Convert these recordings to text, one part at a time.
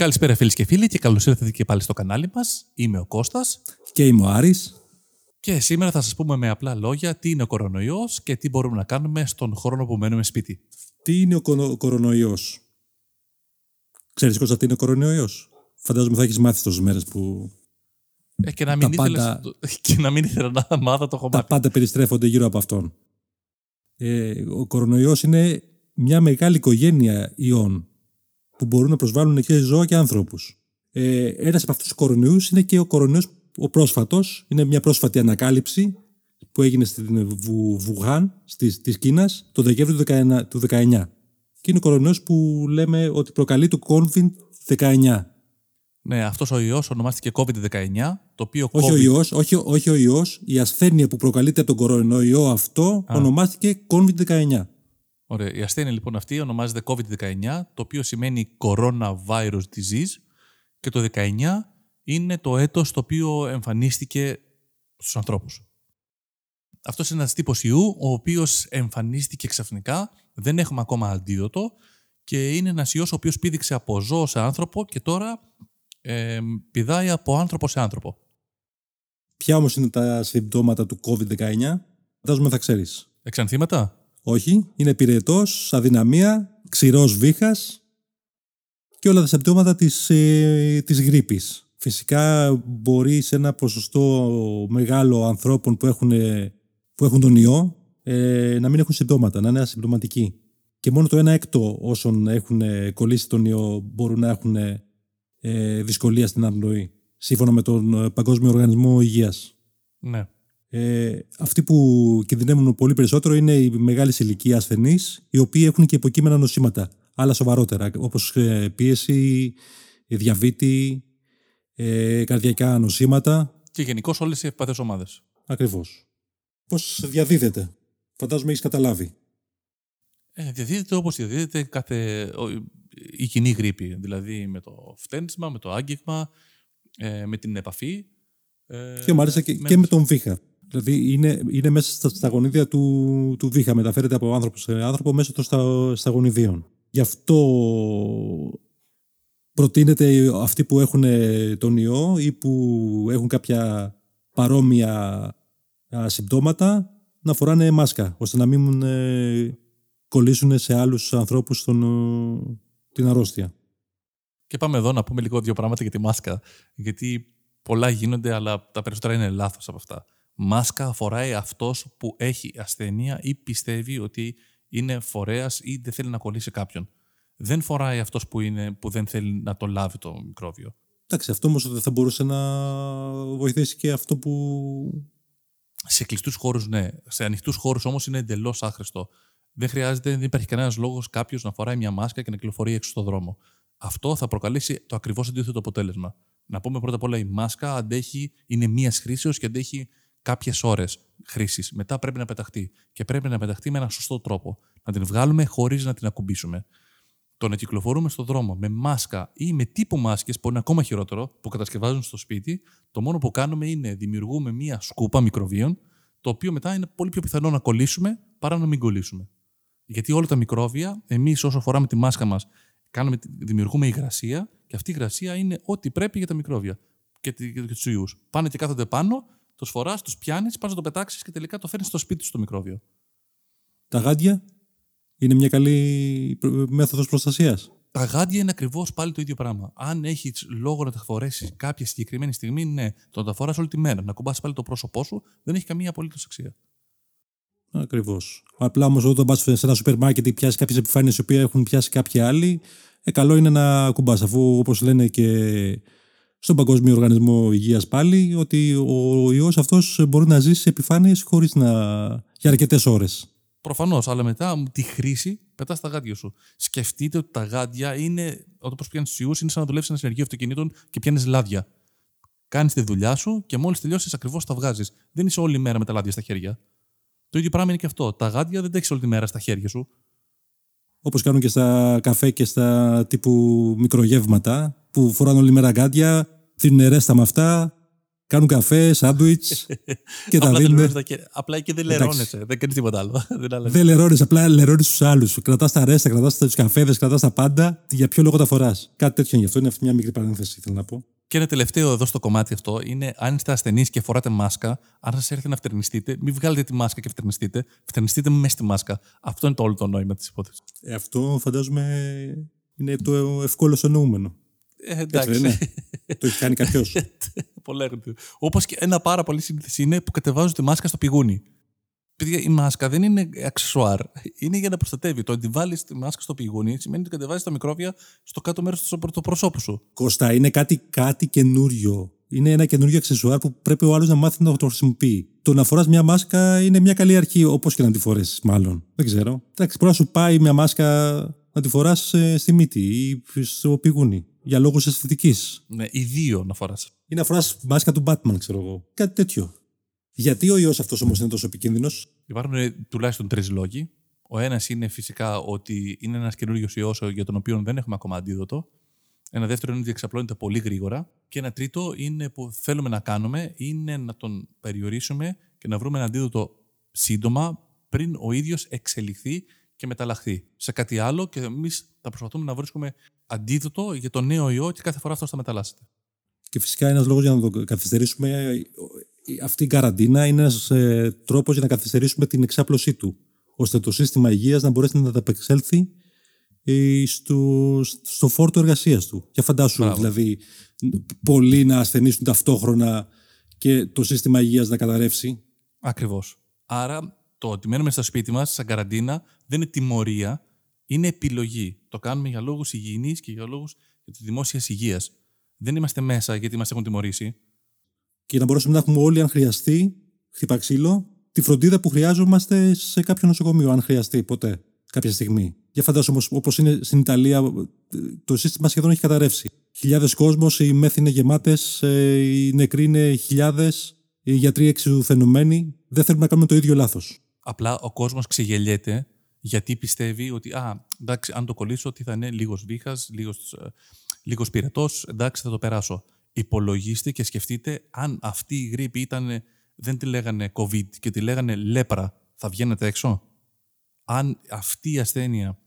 Καλησπέρα φίλες και φίλοι και καλώς ήρθατε και πάλι στο κανάλι μας. Είμαι ο Κώστας Και είμαι ο Άρης. και σήμερα θα σας πούμε με απλά λόγια τι είναι ο κορονοϊός και τι μπορούμε να κάνουμε στον χρόνο που μένουμε σπίτι. Τι είναι ο κονο- κορονοϊός; Ξέρεις Κώστα τι είναι ο κορονοϊός; Φαντάζομαι θα έχεις μάθει τόσες μέρες που Ε, και, να μην Τα ήθελες, πάντα- και να μην ήθελα να μάθω το έχω τα μάθει. πάντα περιστρέφονται γύρω από αυτόν. Ε, ο κορονοϊός είναι μια μεγάλη οικογένεια ιών που μπορούν να προσβάλλουν και ζώα και άνθρωπους. Ε, ένας από αυτούς τους κορονοϊούς είναι και ο κορονοϊός ο πρόσφατος. Είναι μια πρόσφατη ανακάλυψη που έγινε στην Βου, Βουγάν της, της Κίνας το Δεκέμβριο του 19 του 19. Και είναι ο κορονοϊός που λέμε ότι προκαλεί το COVID-19. Ναι, αυτός ο ιός ονομάστηκε COVID-19, το οποίο Όχι COVID... ο ιός, όχι, όχι ο ιός, η ασθένεια που προκαλείται από τον κορονοϊό αυτό ονομάστηκε COVID-19. Ωραία. Η ασθένεια λοιπόν αυτή ονομάζεται COVID-19, το οποίο σημαίνει Coronavirus Disease και το 19 είναι το έτος το οποίο εμφανίστηκε στους ανθρώπους. Αυτός είναι ένας τύπος ιού, ο οποίος εμφανίστηκε ξαφνικά, δεν έχουμε ακόμα αντίδοτο και είναι ένας ιός ο οποίος πήδηξε από ζώο σε άνθρωπο και τώρα ε, πηδάει από άνθρωπο σε άνθρωπο. Ποια όμως είναι τα συμπτώματα του COVID-19, φαντάζομαι θα ξέρεις. Εξανθήματα; Όχι, είναι πυρετός, αδυναμία, ξηρός βήχας και όλα τα συμπτώματα της, ε, της γρήπης. Φυσικά μπορεί σε ένα ποσοστό μεγάλο ανθρώπων που έχουν, ε, που έχουν τον ιό ε, να μην έχουν συμπτώματα, να είναι ασυμπτωματικοί. Και μόνο το 1 έκτο όσων έχουν ε, κολλήσει τον ιό μπορούν να έχουν ε, δυσκολία στην αναπνοή, σύμφωνα με τον ε, Παγκόσμιο Οργανισμό Υγείας. Ναι. Ε, αυτοί που κινδυνεύουν πολύ περισσότερο είναι οι μεγάλη ηλικία ασθενείς, οι οποίοι έχουν και υποκείμενα νοσήματα, άλλα σοβαρότερα, όπως πίεση, ε, διαβήτη, ε, καρδιακά νοσήματα. Και γενικώς όλες οι ευπαθές ομάδες. Ακριβώς. Πώς διαδίδεται, φαντάζομαι έχεις καταλάβει. Ε, διαδίδεται όπως διαδίδεται κάθε, ο- η κοινή γρήπη. Δηλαδή με το φτένισμα, με το άγγιγμα, ε, με την επαφή. Ε, Και μάλιστα και, και με τον βήχα. Δηλαδή είναι, είναι μέσα στα, στα γονίδια του, του βήχα, μεταφέρεται από άνθρωπο σε άνθρωπο μέσω των στα, στα γονιδίων. Γι' αυτό προτείνεται αυτοί που έχουν ε, τον ιό ή που έχουν κάποια παρόμοια α, συμπτώματα να φοράνε μάσκα, ώστε να μην ε, κολλήσουν σε άλλους ανθρώπους τον, ε, την αρρώστια. Και πάμε εδώ να πούμε λίγο δύο πράγματα για τη μάσκα. Γιατί πολλά γίνονται, αλλά τα περισσότερα είναι λάθος από αυτά. Μάσκα φοράει αυτός που έχει ασθένεια ή πιστεύει ότι είναι φορέας ή δεν θέλει να κολλήσει κάποιον. Δεν φοράει αυτός που, είναι, που δεν θέλει να το λάβει το μικρόβιο. Εντάξει, αυτό όμως δεν θα μπορούσε να βοηθήσει και αυτό που Σε κλειστούς χώρους, ναι. Σε ανοιχτούς χώρους όμως είναι εντελώς άχρηστο. Δεν χρειάζεται, δεν υπάρχει κανένας λόγος κάποιος να φοράει μια μάσκα και να κυκλοφορεί έξω στον δρόμο. Αυτό θα προκαλέσει το ακριβώς αντίθετο αποτέλεσμα. Να πούμε πρώτα απ' όλα η μάσκα αντέχει, είναι μίας χρήσεως και αντέχει κάποιες ώρες χρήσης. Μετά πρέπει να πεταχτεί. Και πρέπει να πεταχτεί με έναν σωστό τρόπο. Να την βγάλουμε χωρίς να την ακουμπήσουμε. Το να κυκλοφορούμε στον δρόμο με μάσκα ή με τύπου μάσκες, που είναι ακόμα χειρότερο, που κατασκευάζουν στο σπίτι, το μόνο που κάνουμε είναι δημιουργούμε μία σκούπα μικροβίων, το οποίο μετά είναι πολύ πιο πιθανό να κολλήσουμε παρά να μην κολλήσουμε. Γιατί όλα τα μικρόβια, εμείς όσο φοράμε τη μάσκα μας, δημιουργούμε υγρασία και αυτή η υγρασία είναι ό,τι πρέπει για τα μικρόβια και, τη- και τους ιούς. Πάνε και κάθονται πάνω, τους φοράς, τους πιάνεις, πας να το πετάξεις και τελικά το φέρνεις στο σπίτι σου το μικρόβιο. τα γάντια είναι μια καλή προ- μέθοδος προστασίας. Τα γάντια είναι ακριβώς πάλι το ίδιο πράγμα. Αν έχεις λόγο να τα φορέσεις κάποια συγκεκριμένη στιγμή, ναι, το να τα φοράς όλη τη μέρα, να κουμπάς πάλι το πρόσωπό σου, δεν έχει καμία απολύτως αξία. Ακριβώς. Απλά όμως όταν πας σε ένα σούπερ μάρκετ ή πιάσεις κάποιες επιφάνειες οι οποίες έχουν πιάσει κάποιοι άλλοι, ε, καλό είναι να κουμπάς. Αφού όπως λένε και στον Παγκόσμιο Οργανισμό Υγείας πάλι, ότι ο ιός αυτός μπορεί να ζήσει σε επιφάνειες χωρίς να. για αρκετές ώρες. Προφανώς, αλλά μετά τη χρήση πετάς τα γάντια σου. Σκεφτείτε ότι τα γάντια είναι, όταν πιάνει του ιούς, είναι σαν να δουλεύεις σε ένα συνεργείο αυτοκινήτων και πιάνεις λάδια. Κάνεις τη δουλειά σου και μόλις τελειώσεις, ακριβώς τα βγάζεις. Δεν είσαι όλη μέρα με τα λάδια στα χέρια. Το ίδιο πράγμα είναι και αυτό. Τα γάντια δεν τα έχεις όλη τη μέρα στα χέρια σου. Όπως κάνουν και στα καφέ και στα τύπου μικρογεύματα, που φοράνε όλη μέρα γάντια, δίνουν ρέστα με αυτά Κάνουν καφέ, σάντουιτς και τα απλά, δίνουν. δεν λερώνεσαι, απλά εκεί δεν λερώνεσαι. Δεν κάνεις τίποτα άλλο. δεν αλλάζει. Δεν λερώνεις, απλά λερώνεις τους άλλους. Κρατάς τα ρέστα, κρατάς τους καφέδες, κρατάς τα πάντα. Για ποιο λόγο τα φοράς; Κάτι τέτοιο είναι γι' αυτό. Είναι αυτή μια μικρή παρένθεση, θέλω να πω. Και ένα τελευταίο εδώ στο κομμάτι αυτό είναι αν είστε ασθενείς και φοράτε μάσκα, αν σας έρθει να φτερνιστείτε, μην βγάλετε τη μάσκα και φτερνιστείτε. Φτερνιστείτε μέσα στη μάσκα. Αυτό είναι το όλο το νόημα της υπόθεσης. Ε, αυτό φαντάζομαι είναι το ευκόλω εννοούμενο. Ε, Έτσι δεν εντάξει. είναι. το έχει κάνει κάποιος. Πολλά Όπως και ένα πάρα πολύ σύνθεση είναι που κατεβάζουν τη μάσκα στο πηγούνι. Παιδιά, η μάσκα δεν είναι αξεσουάρ. Είναι για να προστατεύει. Το ότι βάλει τη μάσκα στο πηγούνι σημαίνει ότι κατεβάζεις τα μικρόβια στο κάτω μέρος του προσώπου σου. Κώστα, είναι κάτι, κάτι καινούριο. Είναι ένα καινούριο αξεσουάρ που πρέπει ο άλλος να μάθει να το χρησιμοποιεί. Το να φοράς μια μάσκα είναι μια καλή αρχή, όπως και να τη φορέσεις, μάλλον. Δεν ξέρω. Εντάξει, μπορεί να σου πάει μια μάσκα να τη φοράς στη μύτη ή στο πηγούνι. Για λόγους αισθητικής. Ναι, οι δύο να φορά. Ή να φορά μάσκα του Batman, ξέρω εγώ. Κάτι τέτοιο. Γιατί ο ιός αυτός όμως είναι τόσο επικίνδυνος; Υπάρχουν ε, τουλάχιστον τρεις λόγοι. Ο ένας είναι φυσικά ότι είναι ένας καινούριο ιός για τον οποίο δεν έχουμε ακόμα αντίδοτο. Ένα δεύτερο είναι ότι εξαπλώνεται πολύ γρήγορα. Και ένα τρίτο είναι που θέλουμε να κάνουμε είναι να τον περιορίσουμε και να βρούμε ένα αντίδοτο σύντομα πριν ο ίδιος εξελιχθεί και μεταλλαχθεί σε κάτι άλλο και εμείς θα προσπαθούμε να βρίσκουμε αντίδοτο για το νέο ιό και κάθε φορά αυτό θα μεταλλάσσεται. Και φυσικά ένας λόγος για να το καθυστερήσουμε, αυτή η καραντίνα είναι ένας ε, τρόπος για να καθυστερήσουμε την εξάπλωσή του, ώστε το σύστημα υγείας να μπορέσει να ανταπεξέλθει ε, στο, στο φόρτο εργασίας του. Και φαντάσου, Μπράβο. δηλαδή, πολλοί να ασθενήσουν ταυτόχρονα και το σύστημα υγείας να καταρρεύσει. Ακριβώς. Άρα το ότι μένουμε στο σπίτι μας, σαν καραντίνα, δεν είναι τιμωρία, είναι επιλογή. Το κάνουμε για λόγους υγιεινής και για λόγους τη δημόσιας υγείας. Δεν είμαστε μέσα γιατί μας έχουν τιμωρήσει. Και να μπορέσουμε να έχουμε όλοι, αν χρειαστεί, χτυπά ξύλο, τη φροντίδα που χρειάζομαστε σε κάποιο νοσοκομείο, αν χρειαστεί ποτέ, κάποια στιγμή. Για φαντάσου όμως, όπως είναι στην Ιταλία, το σύστημα σχεδόν έχει καταρρεύσει. Χιλιάδες κόσμος, οι μέθη είναι γεμάτες, οι νεκροί είναι χιλιάδες, οι γιατροί εξουθενωμένοι. Δεν θέλουμε να κάνουμε το ίδιο λάθος. Απλά ο κόσμος ξεγελιέται γιατί πιστεύει ότι, α, εντάξει, αν το κολλήσω, ότι θα είναι λίγος βήχας, λίγος πυρετός, εντάξει, θα το περάσω. Υπολογίστε και σκεφτείτε αν αυτή η γρήπη ήταν, δεν τη λέγανε COVID και τη λέγανε λέπρα, θα βγαίνετε έξω. Αν αυτή η ασθένεια,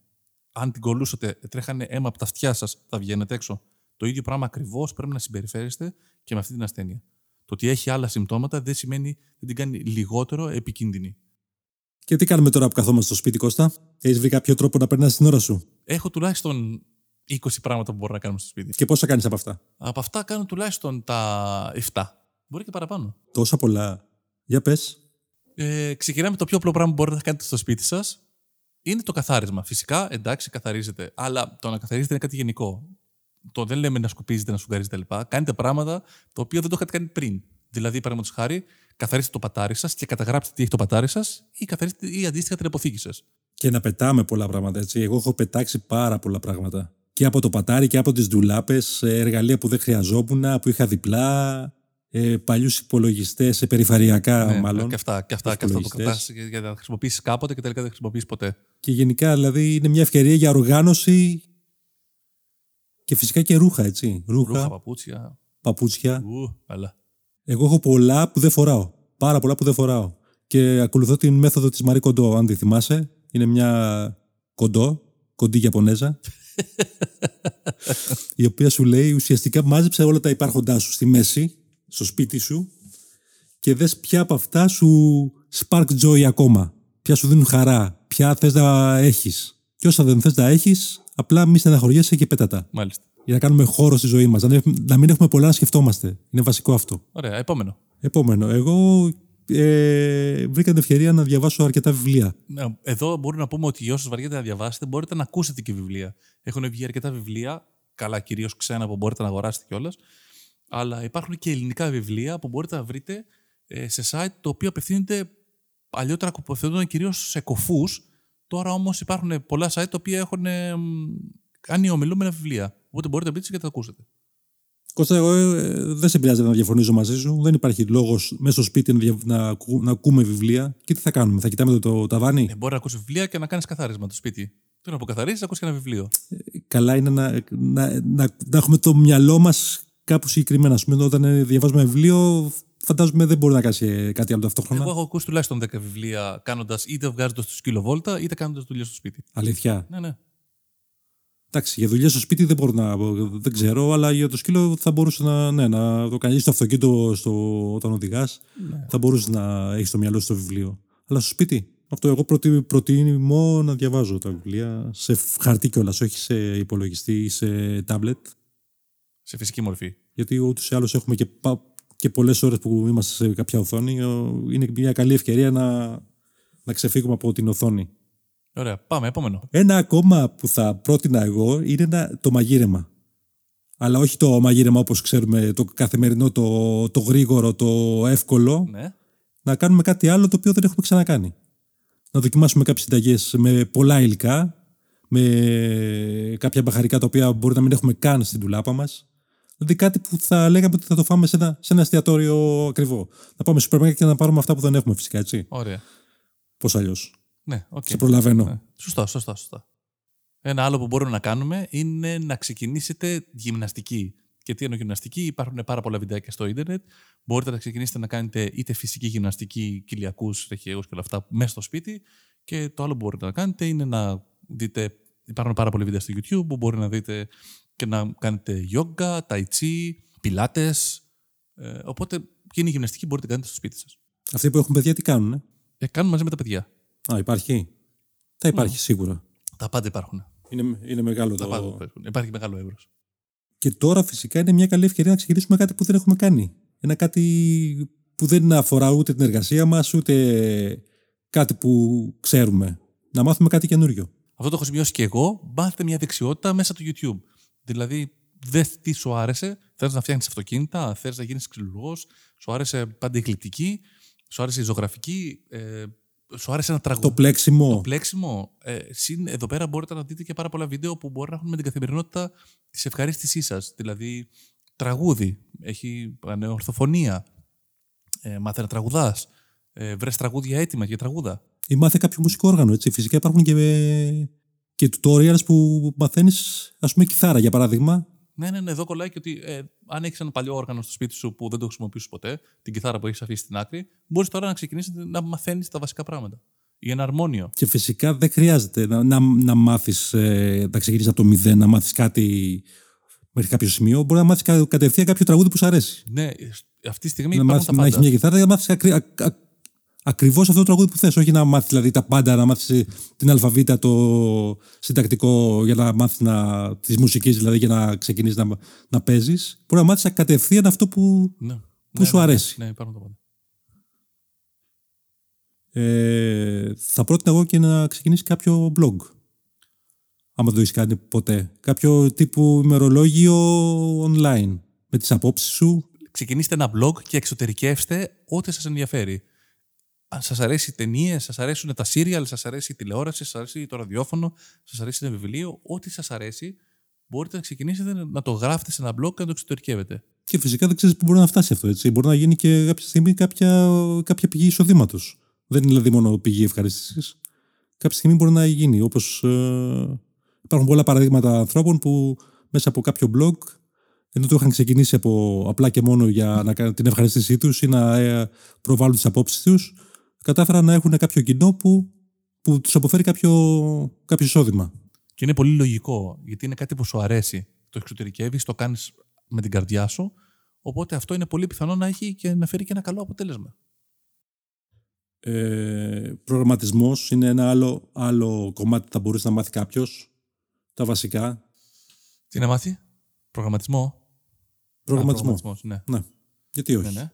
αν την κολούσατε, τρέχανε αίμα από τα αυτιά σας, θα βγαίνετε έξω. Το ίδιο πράγμα ακριβώς πρέπει να συμπεριφέρεστε και με αυτή την ασθένεια. Το ότι έχει άλλα συμπτώματα δεν σημαίνει δεν την κάνει λιγότερο επικίνδυνη. Και τι κάνουμε τώρα που καθόμαστε στο σπίτι, Κώστα; Έχεις βρει κάποιο τρόπο να περνάς την ώρα σου; Έχω τουλάχιστον 20 πράγματα που μπορώ να κάνουμε στο σπίτι. Και πόσα κάνεις από αυτά; Από αυτά κάνω τουλάχιστον τα 7. Μπορεί και παραπάνω. Τόσα πολλά. Για πες. Ε, ξεκινάμε το πιο απλό πράγμα που μπορείτε να κάνετε στο σπίτι σας. Είναι το καθάρισμα. Φυσικά, εντάξει, καθαρίζετε. Αλλά το να καθαρίζετε είναι κάτι γενικό. Το δεν λέμε να σκουπίζετε, να σουγκαρίζετε λοιπά. Κάνετε πράγματα τα οποία δεν το είχατε κάνει πριν. Δηλαδή, παραδείγματος χάρη, καθαρίστε το πατάρι σας και καταγράψτε τι έχει το πατάρι σας ή καθαρίστε ή αντίστοιχα την αποθήκη σας. Και να πετάμε πολλά πράγματα, έτσι. Εγώ έχω πετάξει πάρα πολλά πράγματα. Και από το πατάρι και από τις ντουλάπες, εργαλεία που δεν χρειαζόμουν, που είχα διπλά, ε, παλιούς υπολογιστές, ε, περιφερειακά Ναι, μάλλον. Και αυτά, και αυτά, και αυτά το υπολογιστές. κρατάς για να τα χρησιμοποιήσεις κάποτε και τελικά δεν χρησιμοποιήσει ποτέ. Και γενικά δηλαδή είναι μια ευκαιρία για οργάνωση και φυσικά και ρούχα, έτσι. Ρούχα, Ρούχα, παπούτσια. παπούτσια. Ου, καλά. Εγώ έχω πολλά που δεν φοράω. Πάρα πολλά που δεν φοράω. Και ακολουθώ την μέθοδο της Μαρή Κοντό, αν τη θυμάσαι. Είναι μια κοντό, κοντή Ιαπωνέζα. η οποία σου λέει ουσιαστικά μάζεψε όλα τα υπάρχοντά σου στη μέση, στο σπίτι σου και δες ποια από αυτά σου spark joy ακόμα. Ποια σου δίνουν χαρά, ποια θες να έχεις. Και όσα δεν θες να έχεις, απλά μη στεναχωριέσαι και πέτατα. Μάλιστα. Για να κάνουμε χώρο στη ζωή μας. Να μην- Να μην έχουμε πολλά να σκεφτόμαστε. Είναι βασικό αυτό. Ωραία, επόμενο. Επόμενο. Εγώ ε, βρήκα την ευκαιρία να διαβάσω αρκετά βιβλία. Ναι, Εδώ μπορούμε να πούμε ότι για όσους βαριέται να διαβάσετε, μπορείτε να ακούσετε και βιβλία. Έχουν βγει αρκετά βιβλία, καλά κυρίως ξένα που μπορείτε να αγοράσετε κιόλας. Αλλά υπάρχουν και ελληνικά βιβλία που μπορείτε να βρείτε ε, σε site το οποίο απευθύνεται παλιότερα αποθετούνταν κυρίως σε κοφούς. Τώρα όμως υπάρχουν πολλά site τα οποία έχουν ε, μ, κάνει ομιλούμενα βιβλία. Οπότε μπορείτε να μπείτε και να τα ακούσετε. Κώστα, εγώ ε, δεν σε πειράζει να διαφωνήσω μαζί σου. Δεν υπάρχει λόγος μέσα στο σπίτι να, δια- να, ακού- να ακούμε βιβλία. Και τι θα κάνουμε, θα κοιτάμε το, το ταβάνι; Ε, μπορεί να ακούσεις βιβλία και να κάνεις καθάρισμα το σπίτι. Τώρα που καθαρίζεις, ακούσει και ένα βιβλίο. Καλά είναι να, να, να, να έχουμε το μυαλό μας κάπου συγκεκριμένα. Α πούμε, όταν ε, διαβάζουμε βιβλίο, φαντάζομαι δεν μπορεί να κάνει ε, κάτι άλλο ταυτόχρονα. Εγώ έχω ακούσει τουλάχιστον 10 βιβλία κάνοντας είτε βγάζοντας του κιλοβόλτα είτε κάνοντας δουλειά στο σπίτι. Αλήθεια; Ναι, ναι. Εντάξει, για δουλειά στο σπίτι δεν μπορώ να. Δεν ξέρω, αλλά για το σκύλο θα μπορούσε να, ναι, να το κάνεις στο αυτοκίνητο στο, όταν οδηγάς. Ναι. Θα μπορούσες να έχεις στο μυαλό σου το βιβλίο. Αλλά στο σπίτι. Αυτό εγώ προτι, προτιμώ να διαβάζω τα βιβλία σε χαρτί κιόλας, όχι σε υπολογιστή ή σε τάμπλετ. Σε φυσική μορφή. Γιατί ούτως ή άλλως έχουμε και, πα- και πολλές ώρες που είμαστε σε κάποια οθόνη. Ο- Είναι μια καλή ευκαιρία να, να ξεφύγουμε από την οθόνη. Ωραία. Πάμε, επόμενο. Ένα ακόμα που θα πρότεινα εγώ είναι ένα, το μαγείρεμα. Αλλά όχι το μαγείρεμα όπως ξέρουμε, το καθημερινό, το, το γρήγορο, το εύκολο. Ναι. Να κάνουμε κάτι άλλο το οποίο δεν έχουμε ξανακάνει. Να δοκιμάσουμε κάποιες συνταγές με πολλά υλικά, με κάποια μπαχαρικά τα οποία μπορεί να μην έχουμε καν στην ντουλάπα μας. Δηλαδή κάτι που θα λέγαμε ότι θα το φάμε σε ένα, σε ένα εστιατόριο ακριβό. Να πάμε στο σούπερ μάρκετ και να πάρουμε αυτά που δεν έχουμε φυσικά, έτσι. Ωραία. Πώς αλλιώς. Ναι, οκ. Σε προλαβαίνω. Ναι. Σωστά, σωστά, σωστά. Ένα άλλο που μπορούμε να κάνουμε είναι να ξεκινήσετε γυμναστική. Και τι εννοώ γυμναστική, υπάρχουν πάρα πολλά βιντεάκια στο ίντερνετ. Μπορείτε να ξεκινήσετε να κάνετε είτε φυσική γυμναστική, κοιλιακούς, ραχιαίους και όλα αυτά μέσα στο σπίτι. Και το άλλο που μπορείτε να κάνετε είναι να δείτε. Υπάρχουν πάρα πολλά βίντεο στο YouTube που μπορεί να δείτε και να κάνετε yoga, tai chi, πιλάτες. Ε, οπότε και είναι η γυμναστική μπορείτε να κάνετε στο σπίτι σας. Αυτοί που έχουν παιδιά τι κάνουν, ε; Ε, κάνουμε μαζί με τα παιδιά. Α, υπάρχει. Θα υπάρχει σίγουρα. Τα πάντα υπάρχουν. Είναι, είναι μεγάλο Τα το... πάντα υπάρχουν. Υπάρχει μεγάλο εύρος. Και τώρα φυσικά είναι μια καλή ευκαιρία να ξεκινήσουμε κάτι που δεν έχουμε κάνει. Ένα κάτι που δεν αφορά ούτε την εργασία μας, ούτε κάτι που ξέρουμε. Να μάθουμε κάτι καινούριο. Αυτό το έχω σημειώσει και εγώ. Μάθετε μια δεξιότητα μέσα από το YouTube. Δηλαδή, δε τι σου άρεσε. Θες να φτιάχνεις αυτοκίνητα, θες να γίνεις ξυλουργός, σου άρεσε πάντα η γλυπτική, σου άρεσε η ζωγραφική, ε, σου άρεσε ένα Το τραγούδι. πλέξιμο. Το πλέξιμο. Ε, συν, εδώ πέρα μπορείτε να δείτε και πάρα πολλά βίντεο που μπορεί να έχουν με την καθημερινότητα της ευχαρίστησής σας. Δηλαδή, τραγούδι, έχει ε, ορθοφωνία, ε, μάθε να τραγουδάς, ε, βρες τραγούδια έτοιμα για τραγούδα. Ή μάθε κάποιο μουσικό όργανο. Έτσι. Φυσικά υπάρχουν και, και tutorials που μαθαίνεις, ας πούμε, κιθάρα για παράδειγμα. Ναι, ναι, ναι, εδώ κολλάει και ότι ε, αν έχεις ένα παλιό όργανο στο σπίτι σου που δεν το χρησιμοποιήσει ποτέ, την κιθάρα που έχεις αφήσει στην άκρη, μπορείς τώρα να ξεκινήσεις να μαθαίνεις τα βασικά πράγματα. Ή ένα αρμόνιο. Και φυσικά δεν χρειάζεται να, να, να μάθεις, ε, να ξεκινήσεις από το μηδέν, να μάθεις κάτι μέχρι κάποιο σημείο. Μπορεί να μάθεις κατευθείαν κάποιο τραγούδι που σου αρέσει. Ναι, αυτή τη στιγμή να υπάρχουν μάθεις, τα να πάντα. έχει μια κιθάρα για να μάθεις ακρι, ακ- ακ- ακριβώς αυτό το τραγούδι που θες. Όχι να μάθεις δηλαδή τα πάντα, να μάθεις την αλφαβήτα, το συντακτικό για να μάθεις να, τη μουσική, δηλαδή για να ξεκινήσεις να, να παίζεις. Μπορεί να μάθεις κατευθείαν αυτό που, Ναι. που Ναι, σου ναι, αρέσει. Ναι, υπάρχουν τα πάντα. Ε, θα πρότεινα εγώ και να ξεκινήσει κάποιο blog. Άμα δεν το έχεις κάνει ποτέ. Κάποιο τύπου ημερολόγιο online. Με τις απόψεις σου. Ξεκινήστε ένα blog και εξωτερικεύστε ό,τι σας ενδιαφέρει. Αν σας αρέσει οι ταινίες, σας αρέσουν τα serial, σας αρέσει η τηλεόραση, σας αρέσει το ραδιόφωνο, σας αρέσει ένα βιβλίο, ό,τι σας αρέσει, μπορείτε να ξεκινήσετε να το γράφετε σε ένα blog και να το εξωτερικεύετε. Και φυσικά δεν ξέρεις πού μπορεί να φτάσει αυτό. Έτσι. Μπορεί να γίνει και κάποια στιγμή κάποια, κάποια πηγή εισοδήματος. Δεν είναι δηλαδή μόνο πηγή ευχαρίστησης. Κάποια στιγμή μπορεί να γίνει. Όπως ε, υπάρχουν πολλά παραδείγματα ανθρώπων που μέσα από κάποιο blog, ενώ το είχαν ξεκινήσει από απλά και μόνο για να κάνουν την ευχαρίστησή τους ή να ε, προβάλλουν τις απόψεις τους, κατάφεραν να έχουν κάποιο κοινό που, που τους αποφέρει κάποιο, κάποιο εισόδημα. Και είναι πολύ λογικό, γιατί είναι κάτι που σου αρέσει. Το εξωτερικεύεις, το κάνεις με την καρδιά σου. Οπότε αυτό είναι πολύ πιθανό να έχει και να φέρει και ένα καλό αποτέλεσμα. Ε, προγραμματισμός είναι ένα άλλο, άλλο κομμάτι που θα μπορούσε να μάθει κάποιος. Τα βασικά. Τι να μάθει, Προγραμματισμό. Προγραμματισμό. Α, προγραμματισμός, ναι. Ναι. Γιατί όχι; ναι, ναι.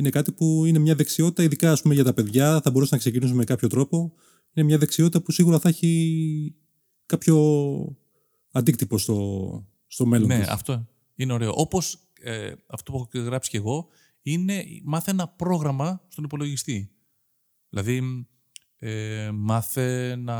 Είναι κάτι που είναι μια δεξιότητα, ειδικά ας πούμε, για τα παιδιά, θα μπορούσε να ξεκινήσουμε με κάποιο τρόπο. Είναι μια δεξιότητα που σίγουρα θα έχει κάποιο αντίκτυπο στο, στο μέλλον Ναι, της. αυτό είναι ωραίο. Όπως ε, αυτό που έχω γράψει και εγώ, είναι μάθε ένα πρόγραμμα στον υπολογιστή. Δηλαδή, ε, μάθε να.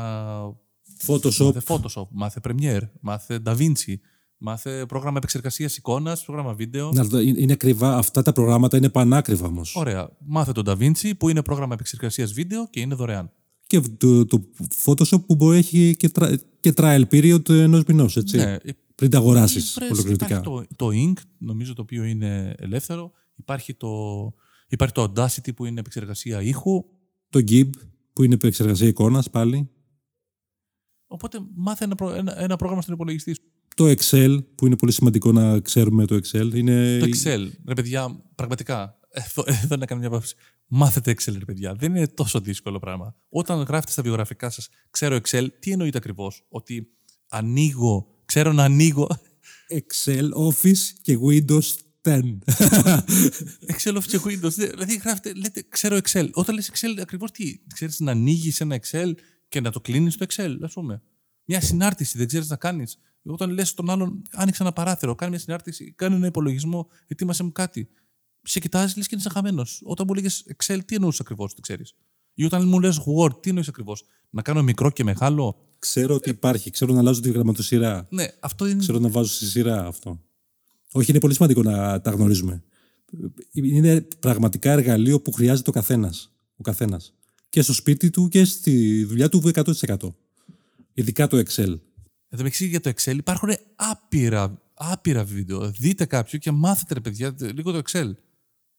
Photoshop. Μάθε Photoshop, μάθε Premiere, μάθε DaVinci, μάθε πρόγραμμα επεξεργασίας εικόνας, πρόγραμμα βίντεο. Να, είναι ακριβά, αυτά τα προγράμματα είναι πανάκριβα όμως. Ωραία. Μάθε το DaVinci που είναι πρόγραμμα επεξεργασίας βίντεο και είναι δωρεάν. Και το, το Photoshop που μπορεί να έχει και, τρα- και trial period ενός μηνός, έτσι. Ναι, πριν τα αγοράσεις Βρες, ολοκληρωτικά. Υπάρχει το, το Ink, νομίζω το οποίο είναι ελεύθερο. Υπάρχει το, υπάρχει το Audacity που είναι επεξεργασία ήχου. Το GIB που είναι επεξεργασία εικόνας πάλι. Οπότε μάθε ένα, προ- ένα, ένα πρόγραμμα στον υπολογιστή σου. Το Excel που είναι πολύ σημαντικό να ξέρουμε το Excel. Είναι... Το Excel, ρε παιδιά, πραγματικά. Εδώ, εδώ να κάνω μια παύση. Μάθετε Excel, ρε παιδιά. Δεν είναι τόσο δύσκολο πράγμα. Όταν γράφετε στα βιογραφικά σας, ξέρω Excel, τι εννοείται ακριβώς; Ότι ανοίγω, ξέρω να ανοίγω. Excel, Office και Windows 10. Excel of και Windows. Δηλαδή γράφετε, λέτε, ξέρω Excel. Όταν λες Excel, ακριβώς τι. Ξέρεις να ανοίγεις ένα Excel και να το κλείνεις στο Excel, ας πούμε. Μια συνάρτηση δεν ξέρεις να κάνεις. Όταν λες τον άλλον, άνοιξε ένα παράθυρο, κάνει μια συνάρτηση, κάνει ένα υπολογισμό, ετοίμασε μου κάτι. Σε κοιτάζεις, λες και είσαι χαμένος. Όταν μου λέγες Excel, τι εννοούσε ακριβώς, δεν ξέρεις. Ή όταν μου λες Word, τι εννοείς ακριβώς. Να κάνω μικρό και μεγάλο. ξέρω ότι υπάρχει, ξέρω να αλλάζω τη γραμματοσυρά. Ναι, αυτό είναι. Ξέρω να βάζω στη σειρά αυτό. Όχι, είναι πολύ σημαντικό να τα γνωρίζουμε. Είναι πραγματικά εργαλείο που χρειάζεται ο καθένας. Ο καθένας. Και στο σπίτι του και στη δουλειά του 100%. Ειδικά το Excel. Εδώ μεταξύ για το Excel υπάρχουν άπειρα, άπειρα βίντεο. Δείτε κάποιο και μάθετε, ρε παιδιά, λίγο το Excel.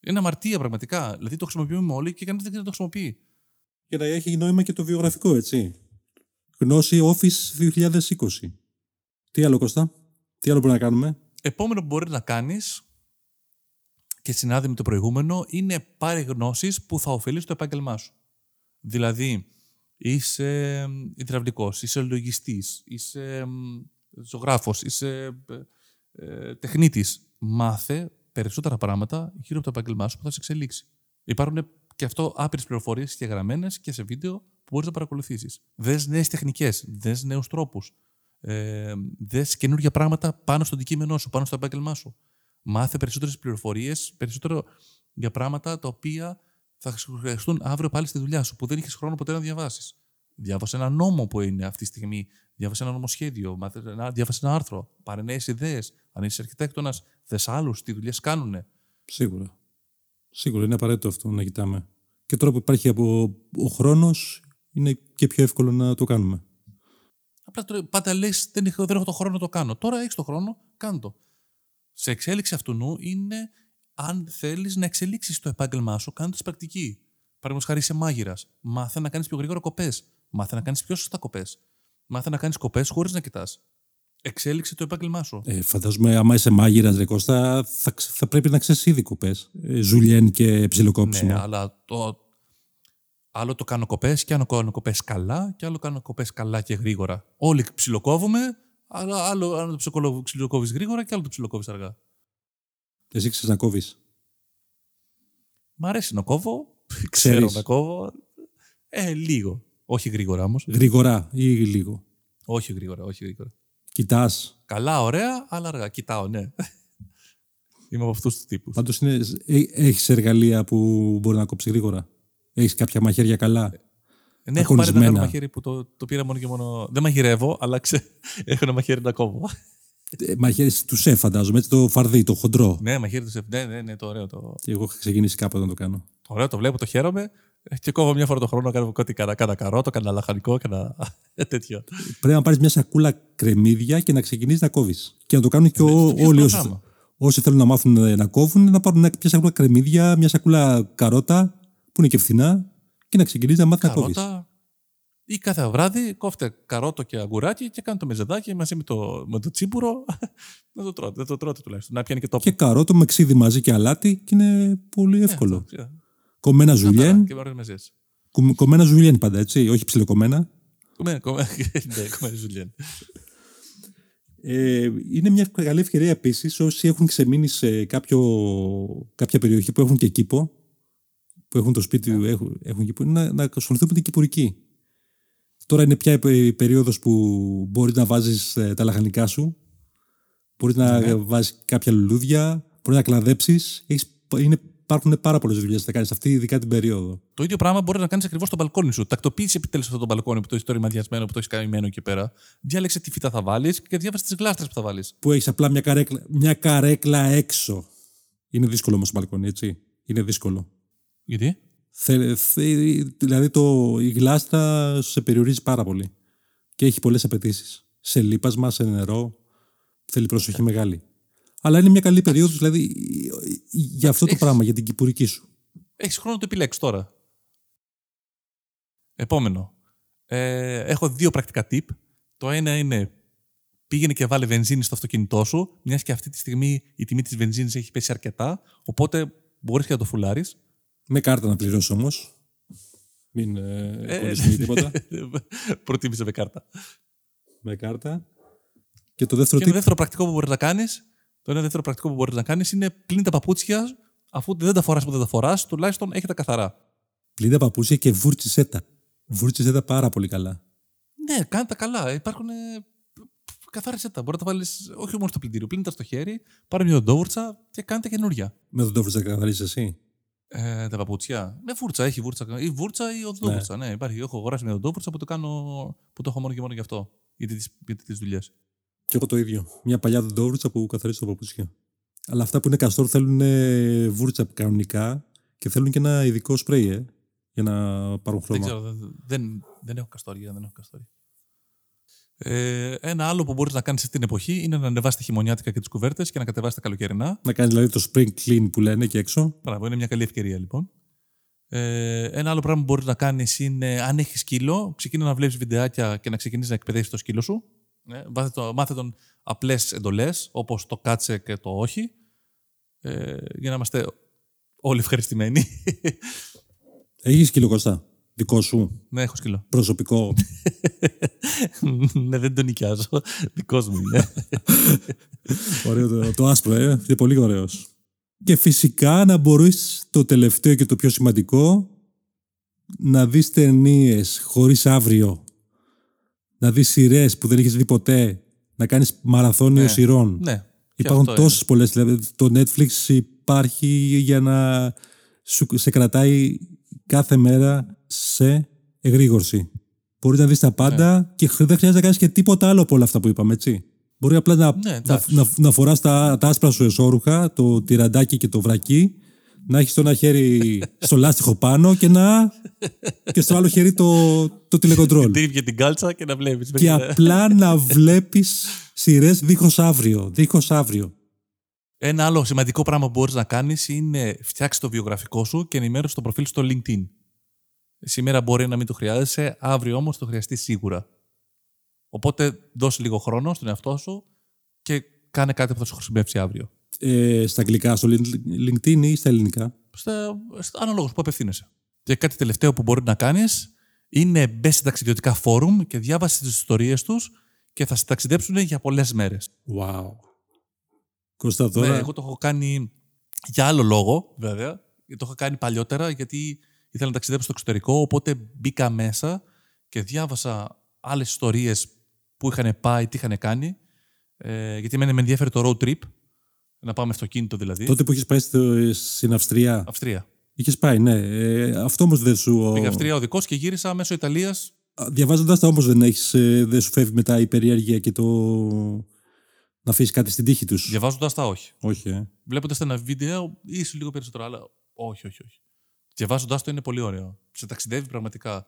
Είναι αμαρτία πραγματικά. Δηλαδή το χρησιμοποιούμε όλοι και κανείς δεν ξέρει να το χρησιμοποιεί. Και να έχει νόημα και το βιογραφικό, έτσι. Γνώση Office 2020. Τι άλλο, Κώστα; Τι άλλο μπορούμε να κάνουμε; Επόμενο που μπορεί να κάνεις και συνάδει με το προηγούμενο είναι πάρει γνώσεις που θα ωφελήσει το επάγγελμά σου. Δηλαδή, είσαι υδραυλικός, είσαι λογιστής, είσαι ζωγράφος, είσαι ε, ε, τεχνίτης. Μάθε περισσότερα πράγματα γύρω από το επάγγελμά σου που θα σε εξελίξει. Υπάρχουν και αυτό άπειρες πληροφορίες και γραμμένε και σε βίντεο που μπορείς να παρακολουθήσεις. Δες νέες τεχνικές, δες νέους τρόπους. Ε, δες καινούργια πράγματα πάνω στο αντικείμενό σου, πάνω στο επάγγελμά σου. Μάθε περισσότερες πληροφορίες, περισσότερο για πράγματα τα οποία θα σου χρειαστούν αύριο πάλι στη δουλειά σου, που δεν είχες χρόνο ποτέ να διαβάσεις. Διάβασε ένα νόμο που είναι αυτή τη στιγμή, διάβασε ένα νομοσχέδιο, μάθες ένα- διάβασε ένα άρθρο, πάρε νέε ιδέες. Αν είσαι αρχιτέκτονας, θες άλλους, τι δουλειές κάνουν. Σίγουρα. Σίγουρα είναι απαραίτητο αυτό να κοιτάμε. Και τώρα που υπάρχει από ο χρόνος, είναι και πιο εύκολο να το κάνουμε. Απλά τώρα πάντα λες: δεν, έχω- δεν έχω το χρόνο να το κάνω. Τώρα έχεις το χρόνο, κάνε το. Σε εξέλιξη αυτού νου είναι αν θέλεις να εξελίξεις το επάγγελμά σου, κάνε το στην πρακτική. Παραδείγματος χάρη είσαι μάγειρας. Μάθε να κάνεις πιο γρήγορα κοπές. Μάθε να κάνεις πιο σωστά κοπές. Μάθε να κάνεις κοπές χωρίς να κοιτάς. Εξέλιξε το επάγγελμά σου. Ε, φαντάζομαι, άμα είσαι μάγειρας, ρε Κώστα, θα, ξ- θα πρέπει να ξέρεις ήδη κουπέ. Ε, ζουλιέν και ψιλοκόψιμο. Ναι, αλλά το, άλλο το κάνω κοπές και άλλο κάνω κοπές καλά και άλλο κάνω κοπές καλά και γρήγορα. Όλοι ψιλοκόβουμε, αλλά άλλο, άλλο το ψιλοκόβεις γρήγορα και άλλο το ψιλοκόβεις αργά. Εσύ ξέρεις να κόβεις. Μ' αρέσει να κόβω. Ξέρω Ξέρεις. να κόβω. Ε, λίγο. Όχι γρήγορα όμως. Γρήγορα ή λίγο. Όχι γρήγορα, όχι γρήγορα. Κοιτάς. Καλά, ωραία, αλλά αργά. Κοιτάω, ναι. Είμαι από αυτούς τους τύπους. Πάντως έχεις εργαλεία που μπορεί να κόψεις γρήγορα; Έχεις κάποια μαχαίρια καλά; Ναι, έχω πάρει ένα ακονισμένα. άλλο μαχαίρι που το, το πήρα μόνο και μόνο. Δεν μαγειρεύω, αλλά ξε... έχω ένα μαχαίρι να κόβω. Ε, Μαχαίρι του σεφ, φαντάζομαι. Έτσι, το φαρδί, το χοντρό. ναι, μαχαίρι του σεφ. Ναι, ναι, ναι, το ωραίο. Το, Και εγώ είχα ξεκινήσει κάποτε να το κάνω. το ωραίο, το βλέπω, το χαίρομαι. Ε, Και κόβω μια φορά το χρόνο να κάνω κάτι κάνα, κάνα καρότο, κάνα λαχανικό, κάνα τέτοιο. Πρέπει να πάρεις μια σακούλα κρεμμύδια και να ξεκινήσεις να κόβεις. Και να το κάνουν και Ναι, ο- στο ίδιο όλοι όσοι, πρόγραμμα. όσοι θέλουν να μάθουν ε, να κόβουν, να πάρουν μια σακούλα κρεμμύδια, μια σακούλα καρότα, που είναι και φθηνά, και να ξεκινήσεις να μάθεις να κόβεις. Καρότα. Ή κάθε βράδυ κόφτε καρότο και αγκουράκι και κάντε το μεζεδάκι μαζί με το, με το τσίπουρο. να το τρώτε, να το τρώτε τουλάχιστον. Να πιάνει και τόπο. Και καρότο με ξύδι μαζί και αλάτι και είναι πολύ εύκολο. Ε, αυτό, Κομμένα Καθαρά ζουλιέν, Και με ωραίες μεζές. κομ- κομμένα ζουλιέν πάντα, έτσι, όχι ψιλοκομμένα. Κομμένα, κομμένα, ναι, κομμένα ζουλιέν. Ε, είναι μια καλή ευκαιρία επίσης όσοι έχουν ξεμείνει σε κάποιο, κάποια περιοχή που έχουν και κήπο, που έχουν το σπίτι, Ναι. έχουν, έχουν κήπο, να, να ασχοληθούν με την κυπουρική. Τώρα είναι πια η περίοδος που μπορείς να βάζεις ε, τα λαχανικά σου, μπορείς να Ναι. βάζεις κάποια λουλούδια, μπορείς να κλαδέψεις. Έχεις, είναι, υπάρχουν πάρα πολλές δουλειές που θα κάνεις αυτή, ειδικά την περίοδο. Το ίδιο πράγμα μπορεί να κάνεις ακριβώς στο μπαλκόνι σου. Τακτοποίησε επιτέλους αυτό το μπαλκόνι που το έχεις τώρα μαδιασμένο, που το έχεις καημένο εκεί πέρα. Διάλεξε τι φύτα θα βάλεις και διάβασε τις γλάστρες που θα βάλεις. Που έχεις απλά μια καρέκλα, μια καρέκλα έξω. Είναι δύσκολο όμως το μπαλκόνι, έτσι. Είναι δύσκολο. Γιατί; Θε, θε, δηλαδή το, η γλάστα σε περιορίζει πάρα πολύ και έχει πολλές απαιτήσεις. Σε λίπασμα, σε νερό. Θέλει προσοχή μεγάλη. Αλλά είναι μια καλή περίοδος, δηλαδή, για αυτό το Έχεις- πράγμα, για την κυπουρική σου. Έχεις χρόνο να το επιλέξεις τώρα. Επόμενο. Ε, έχω δύο πρακτικά tip. Το ένα είναι πήγαινε και βάλε βενζίνη στο αυτοκίνητό σου, μιας και αυτή τη στιγμή η τιμή της βενζίνης έχει πέσει αρκετά. Οπότε μπορείς και να το φουλάρεις. Με κάρτα να πληρώσει όμως. Μην ε, κολλήσουμε τίποτα. Προτίμησε με κάρτα. με κάρτα. Και το δεύτερο Και ένα tip. δεύτερο πρακτικό που μπορείς να κάνεις, το ένα δεύτερο πρακτικό που μπορείς να κάνεις είναι πλύνει τα παπούτσια, αφού δεν τα φοράς που δεν τα φοράς, τουλάχιστον έχει τα καθαρά. Πλύντα παπούσια και βούρτσισε τα. Βούρτσισε τα πάρα πολύ καλά. Ναι, κάνε τα καλά. Υπάρχουν. Ε, καθάρισε τα. Μπορεί να τα βάλεις όχι μόνο στο πλυντήριο. Πλύνει τα στο χέρι, πάρε μια οντόβουρτσα και κάνε τα καινούρια. Με τον τόφρι να καθαρίσει εσύ. Ε, τα παπούτσια. Με βούρτσα, έχει βούρτσα. Ή βούρτσα ή οδόβουρτσα. Ναι. υπάρχει. Έχω αγοράσει μια οδόβουρτσα που το, κάνω, που το έχω μόνο και μόνο γι' αυτό. Γιατί τις γιατί τις δουλειές. Και εγώ το ίδιο. Μια παλιά δοντόβουρτσα που καθαρίζει τα παπούτσια. Αλλά αυτά που είναι καστόρ θέλουν ε, βούρτσα κανονικά και θέλουν και ένα ειδικό σπρέι, ε, για να πάρουν Δεν χρώμα. ξέρω, δεν, δεν, δεν έχω καστόρια. Δεν έχω καστόρια. Ε, ένα άλλο που μπορείς να κάνεις στην εποχή είναι να ανεβάσεις τα χειμωνιάτικα και τις κουβέρτες και να κατεβάσεις τα καλοκαιρινά. Να κάνεις δηλαδή το spring clean που λένε εκεί έξω. Μπράβο, είναι μια καλή ευκαιρία λοιπόν. Ε, ένα άλλο πράγμα που μπορείς να κάνεις είναι, αν έχεις σκύλο, ξεκινά να βλέπεις βιντεάκια και να ξεκινήσεις να εκπαιδεύσει το σκύλο σου. Ε, μάθε, το, μάθε τον απλές εντολές, όπως το κάτσε και το όχι. Ε, για να είμαστε όλοι ευχαριστημένοι. Έχεις σκύλο Κώστα; Δικό σου. ναι, έχω σκύλο. Προσωπικό. ναι, δεν τον νοικιάζω. Δικός μου είναι. Ωραίο το, το άσπρο, ε. Είναι πολύ ωραίος. Και φυσικά να μπορείς το τελευταίο και το πιο σημαντικό να δεις ταινίες χωρίς αύριο. Να δεις σειρές που δεν έχεις δει ποτέ. Να κάνεις μαραθώνιο Ναι. σειρών. ναι. και Υπάρχουν αυτό είναι. τόσες πολλές. Δηλαδή το Netflix υπάρχει για να σου, σε κρατάει κάθε μέρα σε εγρήγορση. Μπορείς να δεις τα πάντα και χρ- δεν χρειάζεται να κάνεις και τίποτα άλλο από όλα αυτά που είπαμε, έτσι. Μπορεί απλά να, Ναι, να, εντάξει. να, να φοράς τα, τα άσπρα σου εσώρουχα, το τυραντάκι και το βρακί, να έχεις το ένα χέρι στο λάστιχο πάνω και, να, και στο άλλο χέρι το, το τηλεκοντρόλ. Ντύβει και την κάλτσα και να βλέπεις. και απλά να βλέπεις σειρές δίχως αύριο. Δίχως αύριο. Ένα άλλο σημαντικό πράγμα που μπορείς να κάνεις είναι φτιάξεις το βιογραφικό σου και ενημέρωσες το προφίλ σου στο LinkedIn. Σήμερα μπορεί να μην το χρειάζεσαι, αύριο όμως το χρειαστείς σίγουρα. Οπότε δώσε λίγο χρόνο στον εαυτό σου και κάνε κάτι που θα σου χρησιμεύσει αύριο. Ε, στα αγγλικά, στο Lin- LinkedIn ή στα ελληνικά; Στα, στα αναλόγως που απευθύνεσαι. Και κάτι τελευταίο που μπορεί να κάνεις είναι μπες σε ταξιδιωτικά φόρουμ και διάβασες τις ιστορίες τους και θα σε ταξιδέψουν για πολλές μέρες. Wow. Κώστα Ναι, τώρα. εγώ το έχω κάνει για άλλο λόγο, βέβαια. Το έχω κάνει παλιότερα γιατί ήθελα να ταξιδέψω στο εξωτερικό. Οπότε μπήκα μέσα και διάβασα άλλες ιστορίες που είχαν πάει, τι είχαν κάνει. Ε, γιατί εμένα με ενδιαφέρει το road trip. Να πάμε αυτοκίνητο δηλαδή. Τότε που είχες πάει στο- στην Αυστρία; Αυστρία. Είχες πάει, ναι. Ε, αυτό όμως δεν σου. Πήγα Αυστρία οδικό και γύρισα μέσω Ιταλίας. Διαβάζοντας τα όμως δεν, έχεις, ε, δεν σου φεύγει μετά η περιέργεια και το. να αφήσεις κάτι στην τύχη τους; Διαβάζοντας τα όχι. Όχι, ε. Βλέποντας ένα βίντεο, ίσω λίγο περισσότερο, αλλά όχι, όχι, όχι. Διαβάζοντα το είναι πολύ ωραίο. Σε ταξιδεύει πραγματικά.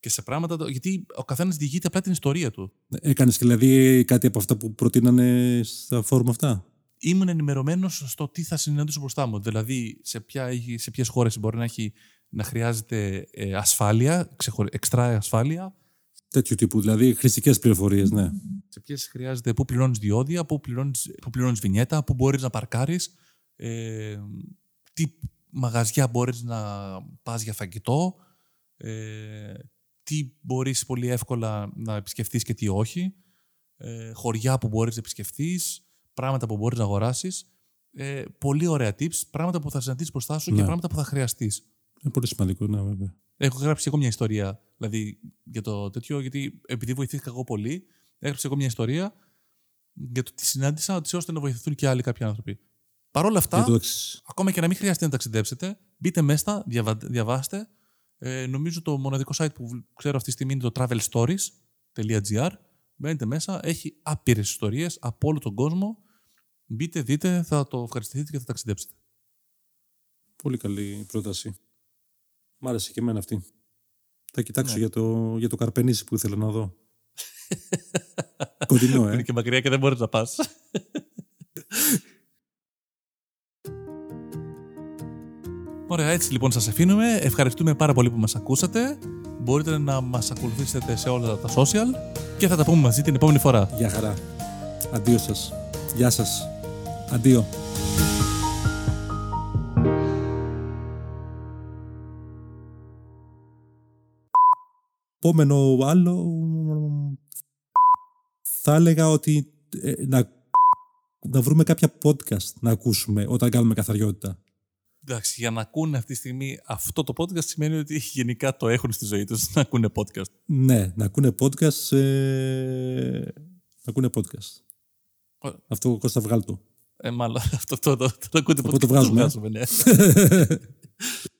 Και σε πράγματα. το- Γιατί ο καθένας διηγείται απλά την ιστορία του. Έκανες δηλαδή κάτι από αυτά που προτείνανε στα φόρουμ αυτά; ήμουν ενημερωμένος στο τι θα συναντήσω μπροστά μου. Δηλαδή, σε, ποια, έχει- σε ποιες χώρες μπορεί να, έχει, να χρειάζεται ε, ασφάλεια, ξεχωρι- εξτρά ασφάλεια, Τέτοιου τύπου, δηλαδή χρηστικές πληροφορίες, ναι. σε ποιες χρειάζεται, πού πληρώνεις διόδια, πού πληρώνει πού πληρώνεις βινιέτα, πού μπορείς να παρκάρεις, ε, τι μαγαζιά μπορείς να πας για φαγητό, ε, τι μπορείς πολύ εύκολα να επισκεφτείς και τι όχι, ε, χωριά που μπορείς να επισκεφτείς, πράγματα που μπορείς να αγοράσεις. Ε, πολύ ωραία tips, πράγματα που θα συναντήσεις μπροστά σου και Ναι. πράγματα που θα χρειαστείς. Είναι πολύ σημαντικό, ναι, βέβαια. Έχω γράψει εγώ μια ιστορία δηλαδή, για το τέτοιο, γιατί επειδή βοηθήθηκα εγώ πολύ, έγραψα εγώ μια ιστορία για το τι συνάντησα, έτσι ώστε να βοηθηθούν και άλλοι κάποιοι άνθρωποι. Παρ' όλα αυτά, Για το εξής. ακόμα και να μην χρειαστεί να ταξιδέψετε, μπείτε μέσα, διαβα... διαβάστε. Ε, νομίζω το μοναδικό site που β- ξέρω αυτή τη στιγμή είναι το travelstories.gr. Μπαίνετε μέσα, έχει άπειρες ιστορίες από όλο τον κόσμο. Μπείτε, δείτε, θα το ευχαριστηθείτε και θα ταξιδέψετε. Πολύ καλή πρόταση. Μ' άρεσε και εμένα αυτή. Θα κοιτάξω Ναι. για, το, για το καρπενήσι που ήθελα να δω. Κοντινό, ε. Είναι και μακριά και δεν μπορείς να πας. Ωραία, έτσι λοιπόν σας αφήνουμε. Ευχαριστούμε πάρα πολύ που μας ακούσατε. Μπορείτε να μας ακολουθήσετε σε όλα τα social και θα τα πούμε μαζί την επόμενη φορά. Γεια χαρά. Αντίο σας. Γεια σας. Αντίο. Επόμενο άλλο θα έλεγα ότι ε, να, να βρούμε κάποια podcast να ακούσουμε όταν κάνουμε καθαριότητα. Εντάξει, για να ακούνε αυτή τη στιγμή αυτό το podcast σημαίνει ότι γενικά το έχουν στη ζωή τους να ακούνε podcast. Ναι, να ακούνε podcast. Ε, να ακούνε podcast. Ε. Αυτό Κώστας βγάλει το. Ε, μάλλον αυτό το, το, το, το ακούτε Οπότε podcast. το βγάζουμε, ε. βγάζουμε, ναι.